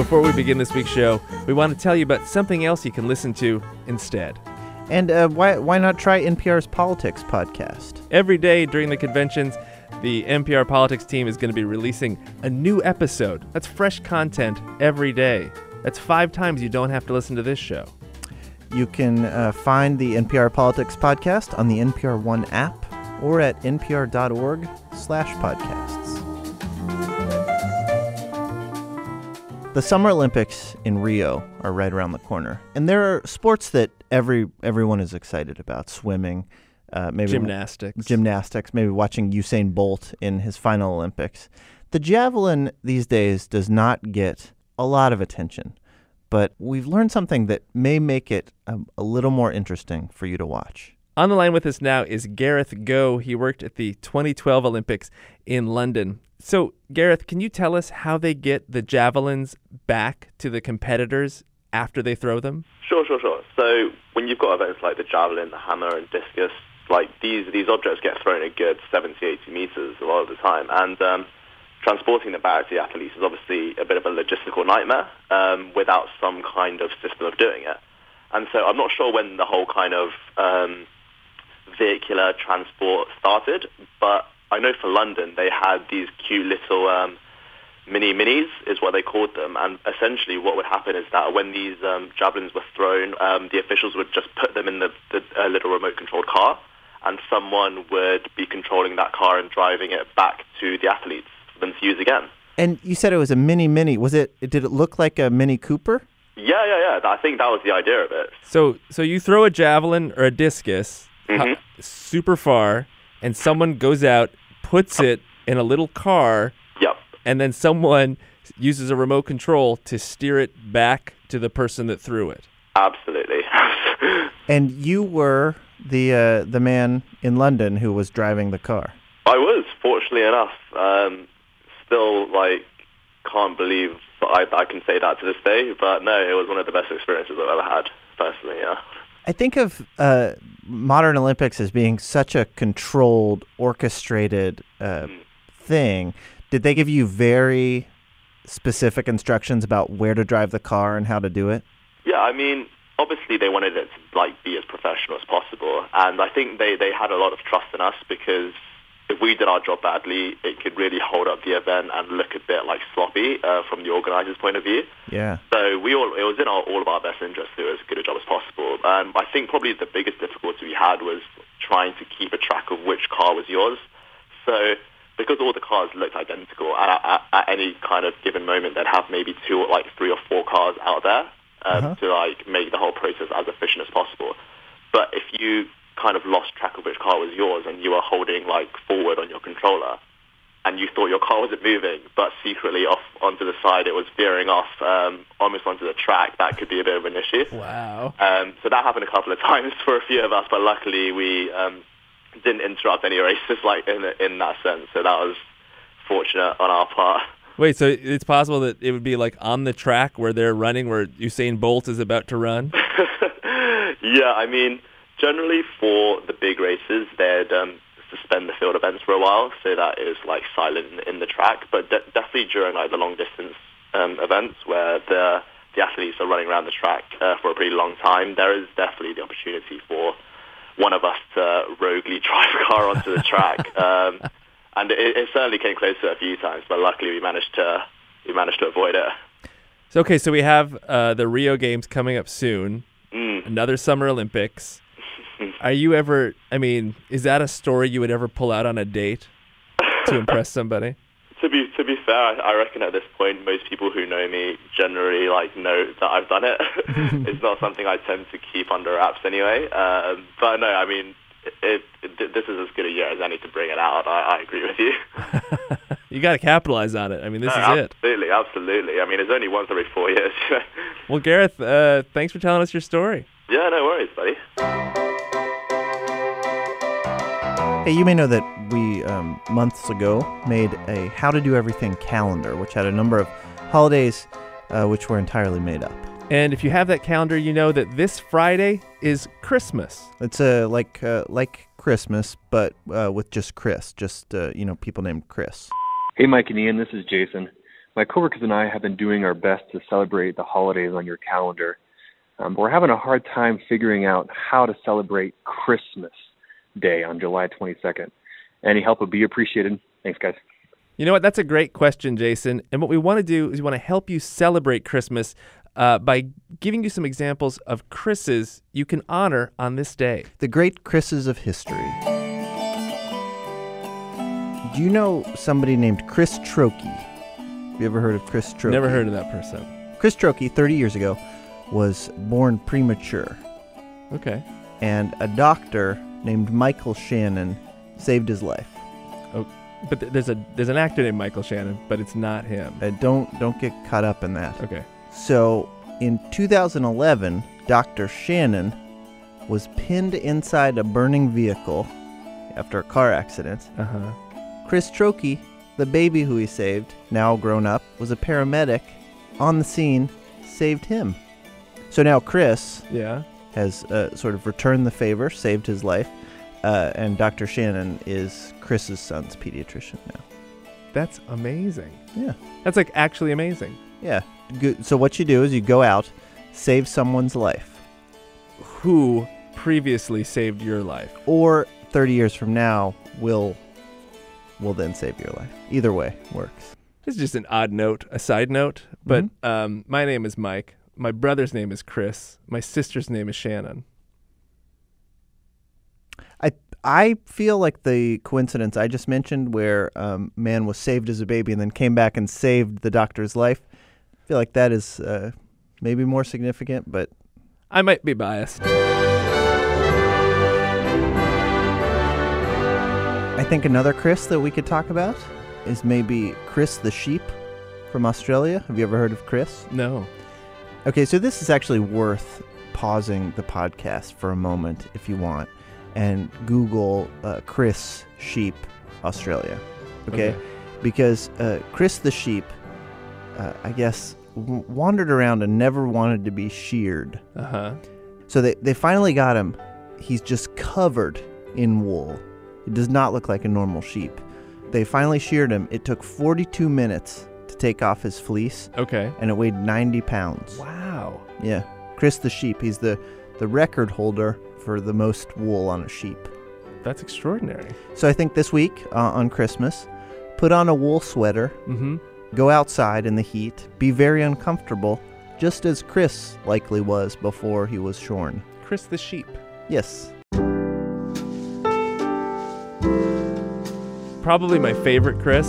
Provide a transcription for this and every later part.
before we begin this week's show, we want to tell you about something else you can listen to instead. And uh, why why not try NPR's Politics podcast? Every day during the conventions, the NPR Politics team is going to be releasing a new episode. That's fresh content every day. That's five times you don't have to listen to this show. You can uh, find the NPR Politics podcast on the NPR One app or at npr.org slash podcasts. The Summer Olympics in Rio are right around the corner, and there are sports that every everyone is excited about: swimming, uh, maybe Gymnastics. gymnastics, maybe watching Usain Bolt in his final Olympics. The javelin these days does not get a lot of attention, but we've learned something that may make it um, a little more interesting for you to watch. On the line with us now is Gareth Go. He worked at the 2012 Olympics in London. So, Gareth, can you tell us how they get the javelins back to the competitors after they throw them? Sure, sure, sure. So when you've got events like the javelin, the hammer, and discus, like these these objects get thrown a good 70, 80 meters a lot of the time, and um, transporting them back to the athletes is obviously a bit of a logistical nightmare um, without some kind of system of doing it. And so I'm not sure when the whole kind of um, vehicular transport started, but I know for London they had these cute little um, mini minis is what they called them, and essentially what would happen is that when these um, javelins were thrown, um, the officials would just put them in the, the uh, little remote-controlled car, and someone would be controlling that car and driving it back to the athletes for them to use again. And you said it was a mini mini. Was it? Did it look like a Mini Cooper? Yeah, yeah, yeah. I think that was the idea of it. So, so you throw a javelin or a discus Mhm. hu- super far, and someone goes out, puts it in a little car, Yep. and then someone uses a remote control to steer it back to the person that threw it. Absolutely. And you were the uh, the man in London who was driving the car. I was, fortunately enough. Um, still, like, can't believe I, I can say that to this day, but no, it was one of the best experiences I've ever had, personally, yeah. I think of uh, modern Olympics as being such a controlled, orchestrated uh, thing. Did they give you very specific instructions about where to drive the car and how to do it? Yeah, I mean, obviously they wanted it to like be as professional as possible, and I think they they had a lot of trust in us because if we did our job badly, it could really hold up the event and look a bit like sloppy uh, from the organisers' point of view. Yeah. So we all it was in our, all of our best interest to do as good a job as possible. Um, I think probably the biggest difficulty we had was trying to keep a track of which car was yours. So because all the cars looked identical, at, at, at any kind of given moment, they'd have maybe two or like three or four cars out there um, Uh-huh. to like make the whole process as efficient as possible. But if you kind of lost track of which car was yours and you were holding like forward on your controller and you thought your car wasn't moving, but secretly off onto the side it was veering off um, almost onto the track, that could be a bit of an issue. Wow. Um, so that happened a couple of times for a few of us, but luckily we um, didn't interrupt any races like in in that sense. So that was fortunate on our part. Wait, so it's possible that it would be like on the track where they're running, where Usain Bolt is about to run? yeah, I mean, generally for the big races, they'd um, suspend the field events for a while, so that is like silent in, the track. But de- definitely during like the long distance um, events where the the athletes are running around the track uh, for a pretty long time, there is definitely the opportunity for one of us to roguely drive a car onto the track. um, and it, it certainly came close to it a few times, but luckily we managed to we managed to avoid it. So okay, so we have uh, the Rio Games coming up soon. Mm. Another Summer Olympics. Are you ever? I mean, is that a story you would ever pull out on a date to impress somebody? To be to be fair, I, I reckon at this point most people who know me generally like know that I've done it. it's not something I tend to keep under wraps anyway. Um, but no, I mean, it, it, this is as good a year as any to bring it out. I, I agree with you. You got to capitalize on it. I mean, this No, is it. Absolutely, absolutely. I mean, it's only once every four years. Well, Gareth, uh, thanks for telling us your story. yeah, no worries, buddy. Hey, you may know that we um, months ago made a How to Do Everything calendar, which had a number of holidays uh, which were entirely made up. And if you have that calendar, you know that this Friday is Christmas. It's uh, like uh, like Christmas, but uh, with just Chris, just uh, you know, people named Chris. Hey, Mike and Ian, this is Jason. My coworkers and I have been doing our best to celebrate the holidays on your calendar. Um, but we're having a hard time figuring out how to celebrate Christmas Day on July 22nd. Any help would be appreciated. Thanks, guys. You know what? That's a great question, Jason. And what we want to do is we want to help you celebrate Christmas uh, by giving you some examples of Chris's you can honor on this day. The great Chris's of history. Do you know somebody named Chris Trokey? Have you ever heard of Chris Trokey? Never heard of that person. Chris Trokey, 30 years ago, was born premature, Okay. and a doctor named Michael Shannon saved his life. Oh, but th- there's a there's an actor named Michael Shannon, but it's not him. Uh, don't don't get caught up in that. Okay. So, in 2011, Dr. Shannon was pinned inside a burning vehicle after a car accident. Uh huh. Chris Trokey, the baby who he saved, now grown up, was a paramedic on the scene, saved him. So now Chris Yeah. Has uh, sort of returned the favor, saved his life, uh, and Dr. Shannon is Chris's son's pediatrician now. That's amazing. Yeah. That's like actually amazing. Yeah. Good. So what you do is you go out, save someone's life, Who previously saved your life? or 30 years from now will will then save your life. Either way works. This is just an odd note, a side note. But um, my name is Mike. My brother's name is Chris. My sister's name is Shannon. I I feel like the coincidence I just mentioned, where um, man was saved as a baby and then came back and saved the doctor's life, I feel like that is uh, maybe more significant. But I might be biased. I think another Chris that we could talk about is maybe Chris the sheep from Australia. Have you ever heard of Chris? No. Okay, so this is actually worth pausing the podcast for a moment if you want and Google uh, Chris Sheep Australia. Okay? Okay. Because uh, Chris the sheep, uh, I guess, w- wandered around and never wanted to be sheared. Uh huh. So they, they finally got him. He's just covered in wool. It does not look like a normal sheep. They finally sheared him. It took 42 minutes take off his fleece, Okay. and it weighed 90 pounds. Wow. Yeah, Chris the sheep. He's the the record holder for the most wool on a sheep. That's extraordinary. So I think this week uh, on Christmas, put on a wool sweater, Mm-hmm. go outside in the heat, be very uncomfortable, just as Chris likely was before he was shorn. Chris the sheep. Yes. Probably my favorite Chris.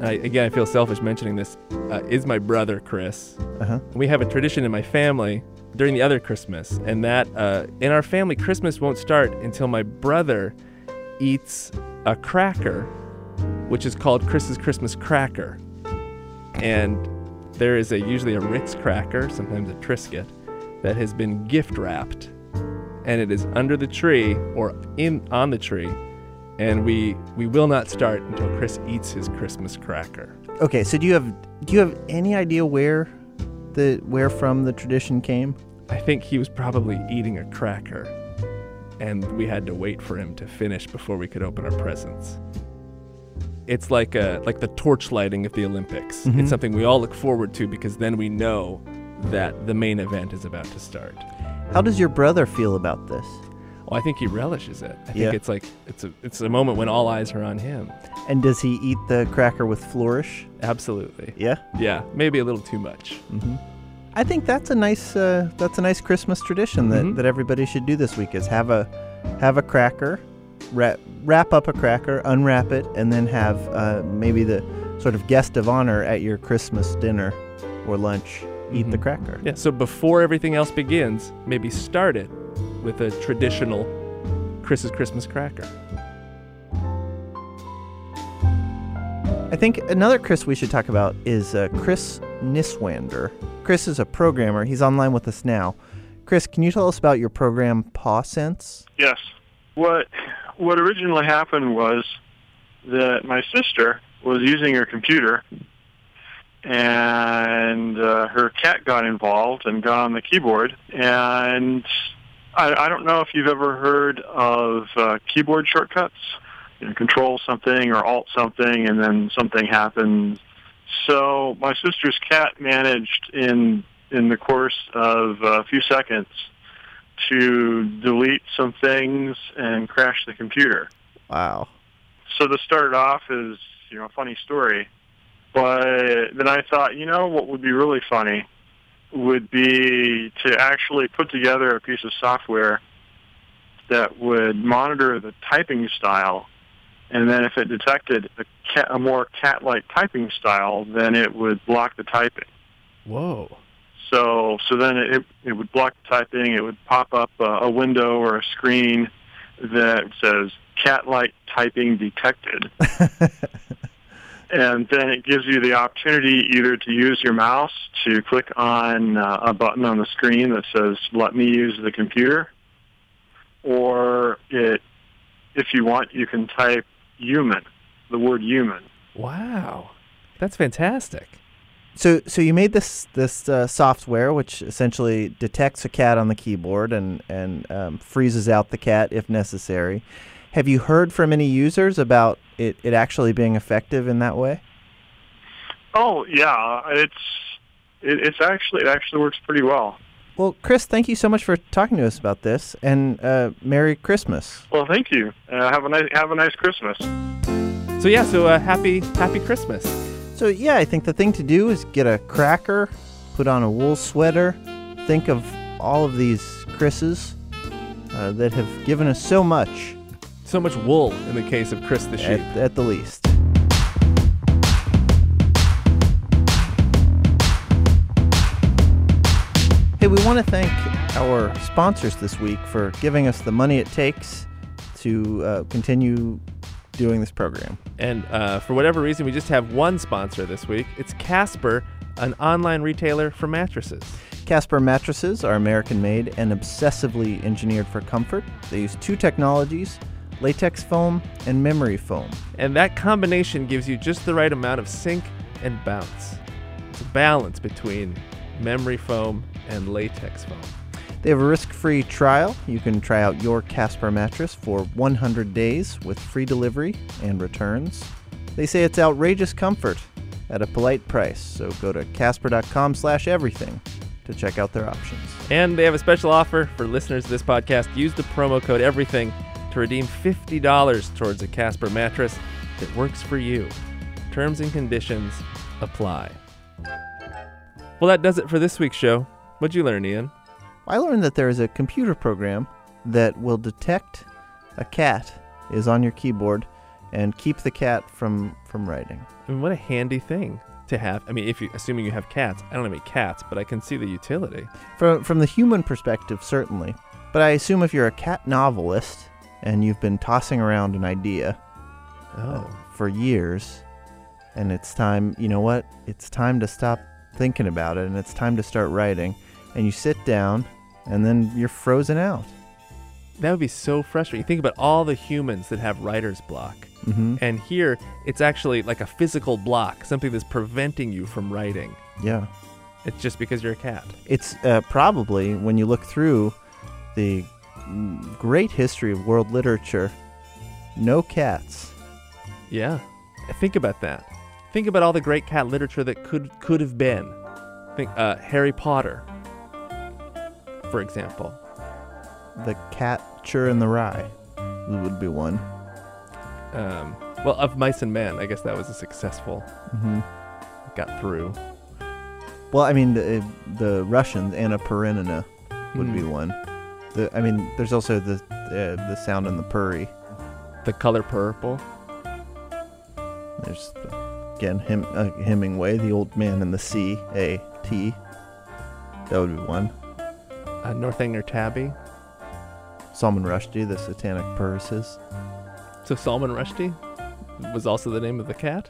I, again, I feel selfish mentioning this. Uh, is my brother Chris. Uh huh. We have a tradition in my family during the other Christmas, and that uh, in our family, Christmas won't start until my brother eats a cracker, which is called Chris's Christmas cracker. And there is a usually a Ritz cracker, sometimes a Triscuit, that has been gift wrapped, and it is under the tree or in on the tree, and we we will not start until Chris eats his Christmas cracker. Okay, so do you have do you have any idea where the where from the tradition came? I think he was probably eating a cracker, and we had to wait for him to finish before we could open our presents. It's like a like the torch lighting of the Olympics. Mhm. It's something we all look forward to because then we know that the main event is about to start. How does your brother feel about this? Well, I think he relishes it. I think Yeah. it's like it's a it's a moment when all eyes are on him. And does he eat the cracker with flourish? Absolutely. Yeah. Yeah, maybe a little too much. Mm-hmm. I think that's a nice uh, that's a nice Christmas tradition that, Mhm. that everybody should do this week is have a have a cracker, wrap wrap up a cracker, unwrap it, and then have uh, maybe the sort of guest of honor at your Christmas dinner or lunch eat the Mhm. cracker. Yeah, so before everything else begins, maybe start it with a traditional Chris's Christmas cracker. I think another Chris we should talk about is uh, Chris Niswander. Chris is a programmer. He's online with us now. Chris, can you tell us about your program PawSense? Yes. What what originally happened was that my sister was using her computer and uh, her cat got involved and got on the keyboard and I, I don't know if you've ever heard of uh, keyboard shortcuts. You know, control something or alt something and then something happens So my sister's cat managed in in the course of a few seconds to delete some things and crash the computer. Wow. So this started off as you know a funny story, but then I thought, you know, what would be really funny would be to actually put together a piece of software that would monitor the typing style, and then if it detected a, cat, a more cat-like typing style, then it would block the typing. Whoa. So so then it it would block the typing. It would pop up a, a window or a screen that says cat-like typing detected. and then it gives you the opportunity either to use your mouse to click on uh, a button on the screen that says "Let me use the computer," or it, if you want, you can type "human," the word "human." Wow. That's fantastic. So, so you made this this uh, software, which essentially detects a cat on the keyboard and and um, freezes out the cat if necessary. Have you heard from any users about it, it actually being effective in that way? Oh yeah, it's it, it's actually it actually works pretty well. Well, Chris, thank you so much for talking to us about this, and uh, Merry Christmas. Well, thank you. Uh, have a nice have a nice Christmas. So yeah, so uh, happy happy Christmas. So yeah, I think the thing to do is get a cracker, put on a wool sweater, think of all of these Chris's uh, that have given us so much So much wool in the case of Chris the sheep. at, at the least. Hey, we want to thank our sponsors this week for giving us the money it takes to uh, continue doing this program. And uh, for whatever reason, we just have one sponsor this week. It's Casper, an online retailer for mattresses. Casper mattresses are American made and obsessively engineered for comfort. They use two technologies latex foam and memory foam. And that combination gives you just the right amount of sink and bounce. It's a balance between memory foam and latex foam. They have a risk free trial. You can try out your Casper mattress for 100 days with free delivery and returns. They say it's outrageous comfort at a polite price, so go to casper.com slash everything to check out their options. And they have a special offer for listeners of this podcast. Use the promo code EVERYTHING to redeem $50 towards a Casper mattress that works for you. Terms and conditions apply. Well, that does it for this week's show. What'd you learn, Ian? I learned that there is a computer program that will detect a cat is on your keyboard and keep the cat from, from writing. I mean, what a handy thing to have. I mean, if you assuming you have cats, I don't have any cats, but I can see the utility. From, from the human perspective, certainly. But I assume if you're a cat novelist and you've been tossing around an idea uh, Oh, for years, and it's time, you know what? It's time to stop thinking about it and it's time to start writing. And you sit down and then you're frozen out. that would be so frustrating. Think about all the humans that have writer's block. Mm-hmm. And here, it's actually like a physical block, something that's preventing you from writing. Yeah. It's just because you're a cat. It's uh, probably, when you look through the great history of world literature, no cats. Yeah. Think about that. Think about all the great cat literature that could could have been. Think uh, Harry Potter, for example. The catcher in the rye would be one. Um, well, of Mice and Men, I guess that was a successful. hmm Got through. Well, I mean, the, the Russians, Anna Karenina would be Hmm. one. The, I mean, there's also the uh, the sound in the purry. The color purple. There's again him uh, Hemingway, the old man in the sea, A T. That would be one. Uh, Northanger Tabby. Salman Rushdie, the Satanic Purses. So Salman Rushdie was also the name of the cat.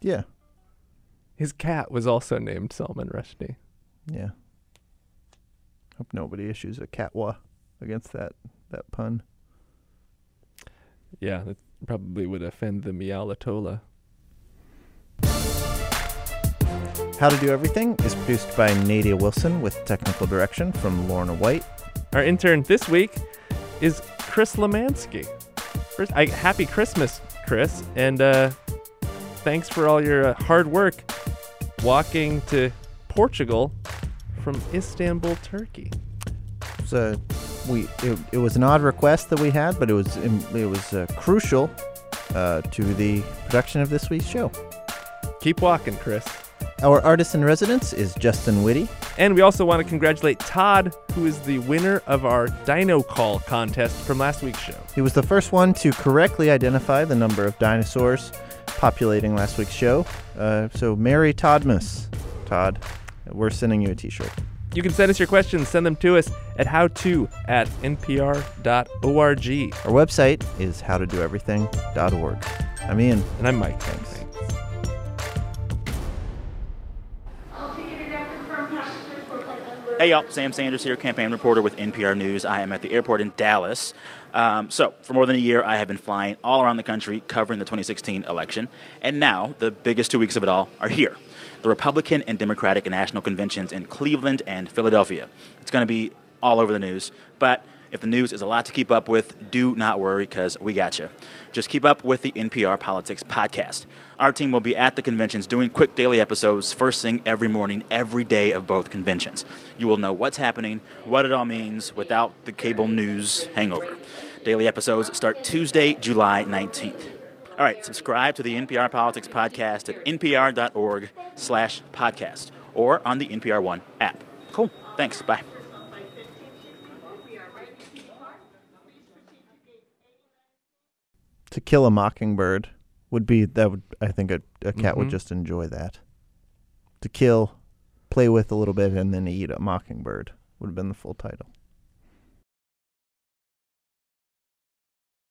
Yeah, His cat was also named Salman Rushdie. yeah. Hope nobody issues a catwa against that that pun. Yeah, that probably would offend the Mialatola. How to Do Everything is produced by Nadia Wilson with technical direction from Lorna White. Our intern this week is Chris Lemansky. First, I, happy Christmas, Chris, and uh, thanks for all your uh, hard work walking to Portugal from Istanbul, Turkey. So we it, it was an odd request that we had, but it was it was uh, crucial uh, to the production of this week's show. Keep walking, Chris. Our artist in residence is Justin Whitty. And we also want to congratulate Todd, who is the winner of our Dino Call contest from last week's show. He was the first one to correctly identify the number of dinosaurs populating last week's show. Uh, so, Merry Toddmas. Todd, we're sending you a t shirt. You can send us your questions. Send them to us at howto at npr.org. Our website is howtodoeverything.org. I'm Ian. And I'm Mike. Thanks. Hey y'all, Sam Sanders here, campaign reporter with NPR News. I am at the airport in Dallas. Um, so, for more than a year, I have been flying all around the country covering the 2016 election. And now, the biggest two weeks of it all are here the Republican and Democratic national conventions in Cleveland and Philadelphia. It's going to be all over the news. But if the news is a lot to keep up with, do not worry because we got you. Just keep up with the NPR Politics podcast. Our team will be at the conventions doing quick daily episodes first thing every morning, every day of both conventions. You will know what's happening, what it all means without the cable news hangover. Daily episodes start Tuesday, July 19th. All right, subscribe to the NPR Politics podcast at npr.org slash podcast or on the NPR One app. Cool. Thanks. Bye. To kill a mockingbird would be that would I think a, a cat would Mhm. just enjoy that. To kill, play with a little bit, and then eat a mockingbird would have been the full title.